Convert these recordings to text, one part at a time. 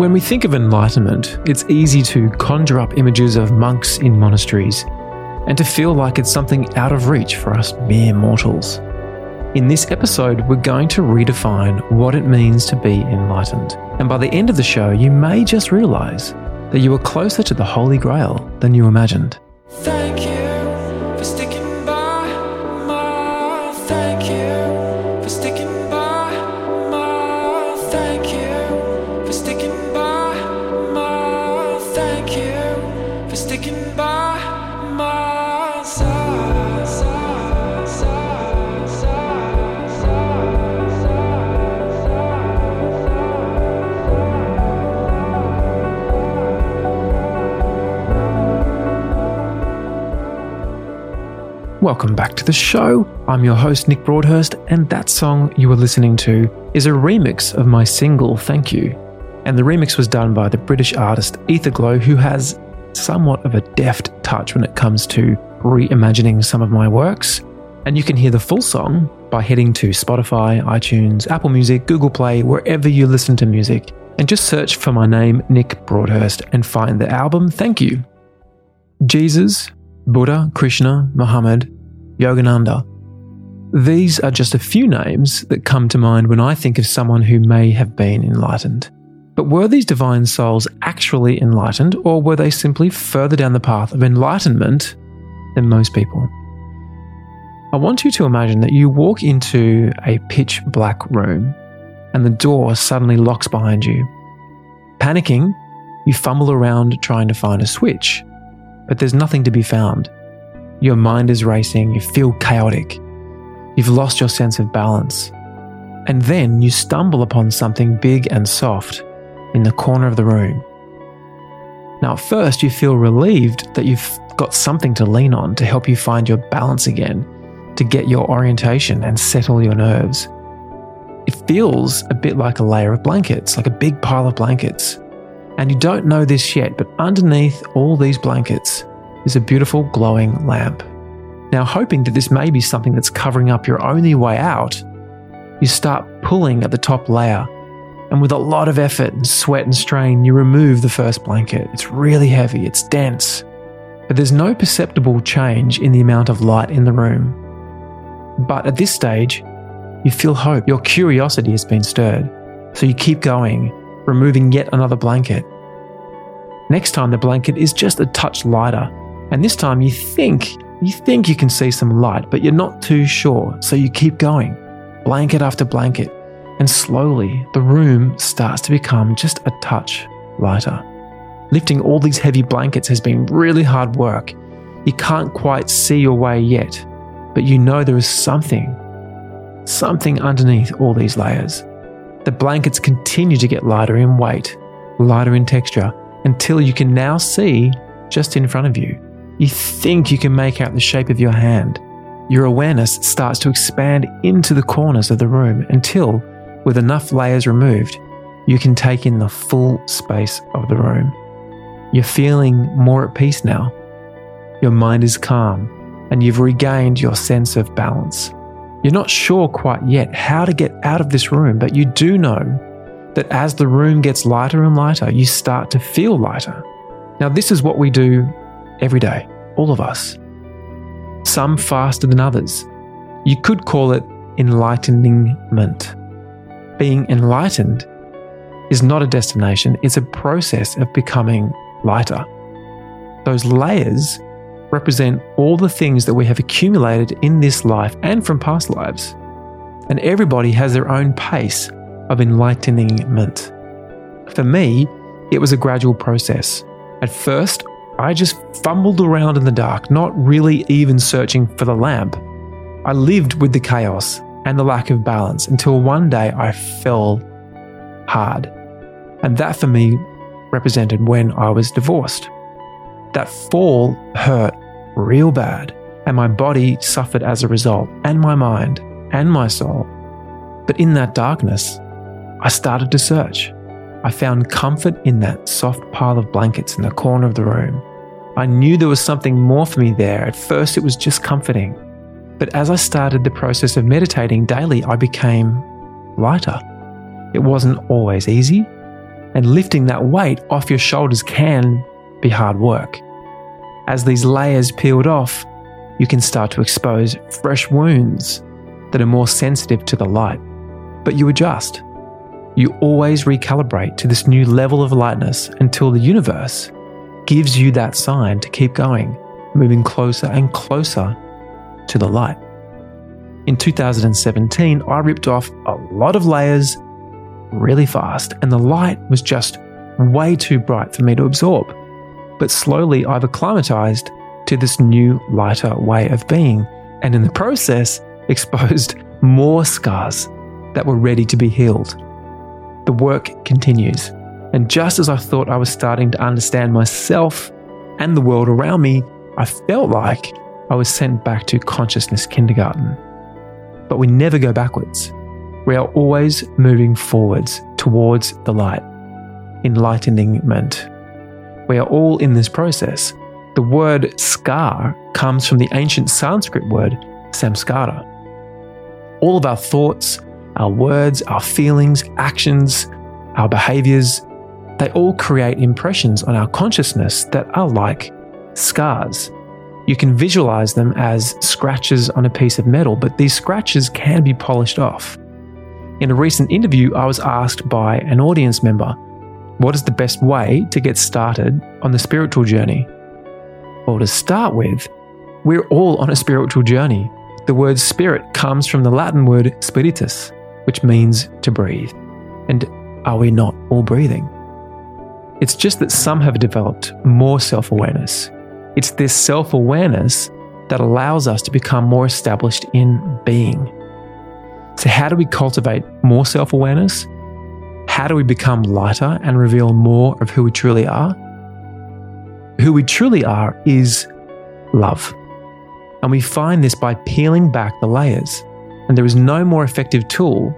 When we think of enlightenment, it's easy to conjure up images of monks in monasteries and to feel like it's something out of reach for us mere mortals. In this episode, we're going to redefine what it means to be enlightened. And by the end of the show, you may just realize that you are closer to the Holy Grail than you imagined. Thank you Welcome back to the show. I'm your host, Nick Broadhurst, and that song you were listening to is a remix of my single, Thank You. And the remix was done by the British artist Etherglow, who has somewhat of a deft touch when it comes to reimagining some of my works. And you can hear the full song by heading to Spotify, iTunes, Apple Music, Google Play, wherever you listen to music, and just search for my name, Nick Broadhurst, and find the album Thank You. Jesus, Buddha, Krishna, Muhammad, Yogananda. These are just a few names that come to mind when I think of someone who may have been enlightened. But were these divine souls actually enlightened, or were they simply further down the path of enlightenment than most people? I want you to imagine that you walk into a pitch black room and the door suddenly locks behind you. Panicking, you fumble around trying to find a switch, but there's nothing to be found. Your mind is racing, you feel chaotic, you've lost your sense of balance. And then you stumble upon something big and soft in the corner of the room. Now, at first, you feel relieved that you've got something to lean on to help you find your balance again, to get your orientation and settle your nerves. It feels a bit like a layer of blankets, like a big pile of blankets. And you don't know this yet, but underneath all these blankets is a beautiful glowing lamp. Now, hoping that this may be something that's covering up your only way out, you start pulling at the top layer. And with a lot of effort and sweat and strain, you remove the first blanket. It's really heavy, it's dense, but there's no perceptible change in the amount of light in the room. But at this stage, you feel hope. Your curiosity has been stirred. So you keep going, removing yet another blanket. Next time, the blanket is just a touch lighter, and this time you think you think you can see some light, but you're not too sure. So you keep going, blanket after blanket, and slowly the room starts to become just a touch lighter. Lifting all these heavy blankets has been really hard work. You can't quite see your way yet, but you know there is something, something underneath all these layers. The blankets continue to get lighter in weight, lighter in texture, until you can now see just in front of you. You think you can make out the shape of your hand. Your awareness starts to expand into the corners of the room until, with enough layers removed, you can take in the full space of the room. You're feeling more at peace now. Your mind is calm and you've regained your sense of balance. You're not sure quite yet how to get out of this room, but you do know that as the room gets lighter and lighter, you start to feel lighter. Now, this is what we do every day, all of us. Some faster than others. You could call it enlighteningment. Being enlightened is not a destination, it's a process of becoming lighter. Those layers represent all the things that we have accumulated in this life and from past lives. And everybody has their own pace of enlighteningment. For me, it was a gradual process. At first, I just fumbled around in the dark, not really even searching for the lamp. I lived with the chaos and the lack of balance until one day I fell hard. And that for me represented when I was divorced. That fall hurt real bad, and my body suffered as a result, and my mind, and my soul. But in that darkness, I started to search. I found comfort in that soft pile of blankets in the corner of the room. I knew there was something more for me there. At first, it was just comforting. But as I started the process of meditating daily, I became lighter. It wasn't always easy, and lifting that weight off your shoulders can be hard work. As these layers peeled off, you can start to expose fresh wounds that are more sensitive to the light. But you adjust. You always recalibrate to this new level of lightness until the universe gives you that sign to keep going, moving closer and closer to the light. In 2017, I ripped off a lot of layers really fast, and the light was just way too bright for me to absorb. But slowly, I've acclimatized to this new, lighter way of being, and in the process, exposed more scars that were ready to be healed. The work continues, and just as I thought I was starting to understand myself and the world around me, I felt like I was sent back to consciousness kindergarten. But we never go backwards. We are always moving forwards towards the light, enlightenment. We are all in this process. The word scar comes from the ancient Sanskrit word samskara. All of our thoughts, our words, our feelings, actions, our behaviors, they all create impressions on our consciousness that are like scars. You can visualize them as scratches on a piece of metal, but these scratches can be polished off. In a recent interview, I was asked by an audience member, What is the best way to get started on the spiritual journey? Well, to start with, we're all on a spiritual journey. The word spirit comes from the Latin word spiritus, which means to breathe. And are we not all breathing? It's just that some have developed more self awareness. It's this self awareness that allows us to become more established in being. So, how do we cultivate more self awareness? How do we become lighter and reveal more of who we truly are? Who we truly are is love. And we find this by peeling back the layers. And there is no more effective tool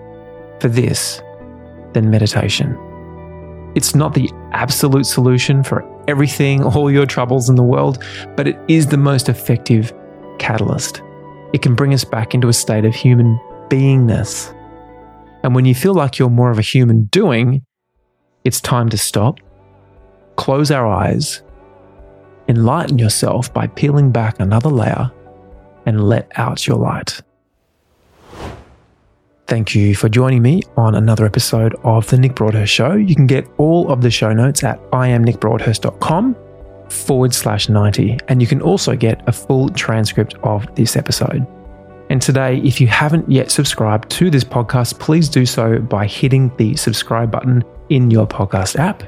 for this than meditation. It's not the absolute solution for everything, all your troubles in the world, but it is the most effective catalyst. It can bring us back into a state of human beingness. And when you feel like you're more of a human doing, it's time to stop, close our eyes, enlighten yourself by peeling back another layer, and let out your light. Thank you for joining me on another episode of The Nick Broadhurst Show. You can get all of the show notes at iamnickbroadhurst.com forward slash 90, and you can also get a full transcript of this episode. And today, if you haven't yet subscribed to this podcast, please do so by hitting the subscribe button in your podcast app.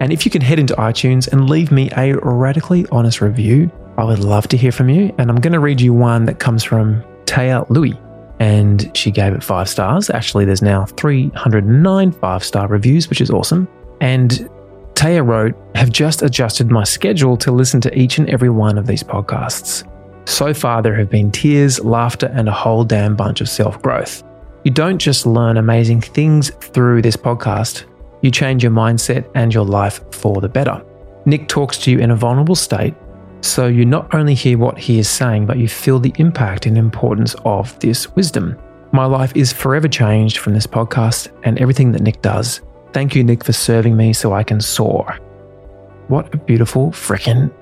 And if you can head into iTunes and leave me a radically honest review, I would love to hear from you. And I'm going to read you one that comes from Taya Louis. And she gave it five stars. Actually, there's now 309 five star reviews, which is awesome. And Taya wrote, have just adjusted my schedule to listen to each and every one of these podcasts. So far, there have been tears, laughter, and a whole damn bunch of self growth. You don't just learn amazing things through this podcast, you change your mindset and your life for the better. Nick talks to you in a vulnerable state, so you not only hear what he is saying, but you feel the impact and importance of this wisdom. My life is forever changed from this podcast and everything that Nick does. Thank you, Nick, for serving me so I can soar. What a beautiful freaking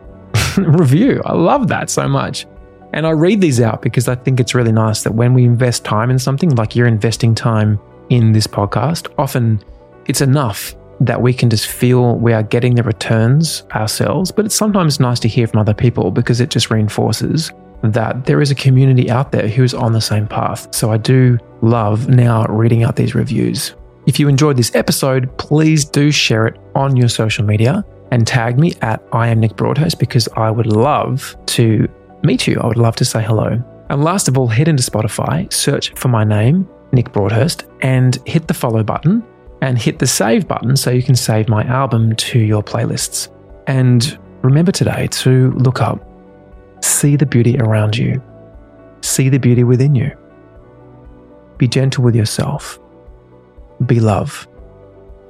review. I love that so much. And I read these out because I think it's really nice that when we invest time in something, like you're investing time in this podcast, often it's enough that we can just feel we are getting the returns ourselves. But it's sometimes nice to hear from other people because it just reinforces that there is a community out there who's on the same path. So I do love now reading out these reviews. If you enjoyed this episode, please do share it on your social media and tag me at I am Nick Broadhurst because I would love to meet you. I would love to say hello. And last of all, head into Spotify, search for my name, Nick Broadhurst, and hit the follow button and hit the save button so you can save my album to your playlists. And remember today to look up, see the beauty around you, see the beauty within you. Be gentle with yourself, be love.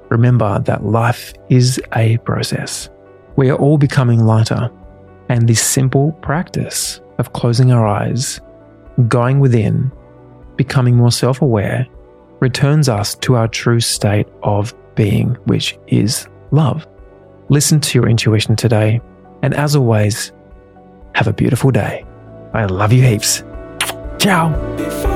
Remember that life is a process. We are all becoming lighter and this simple practice of closing our eyes, going within, becoming more self aware, returns us to our true state of being, which is love. Listen to your intuition today. And as always, have a beautiful day. I love you heaps. Ciao.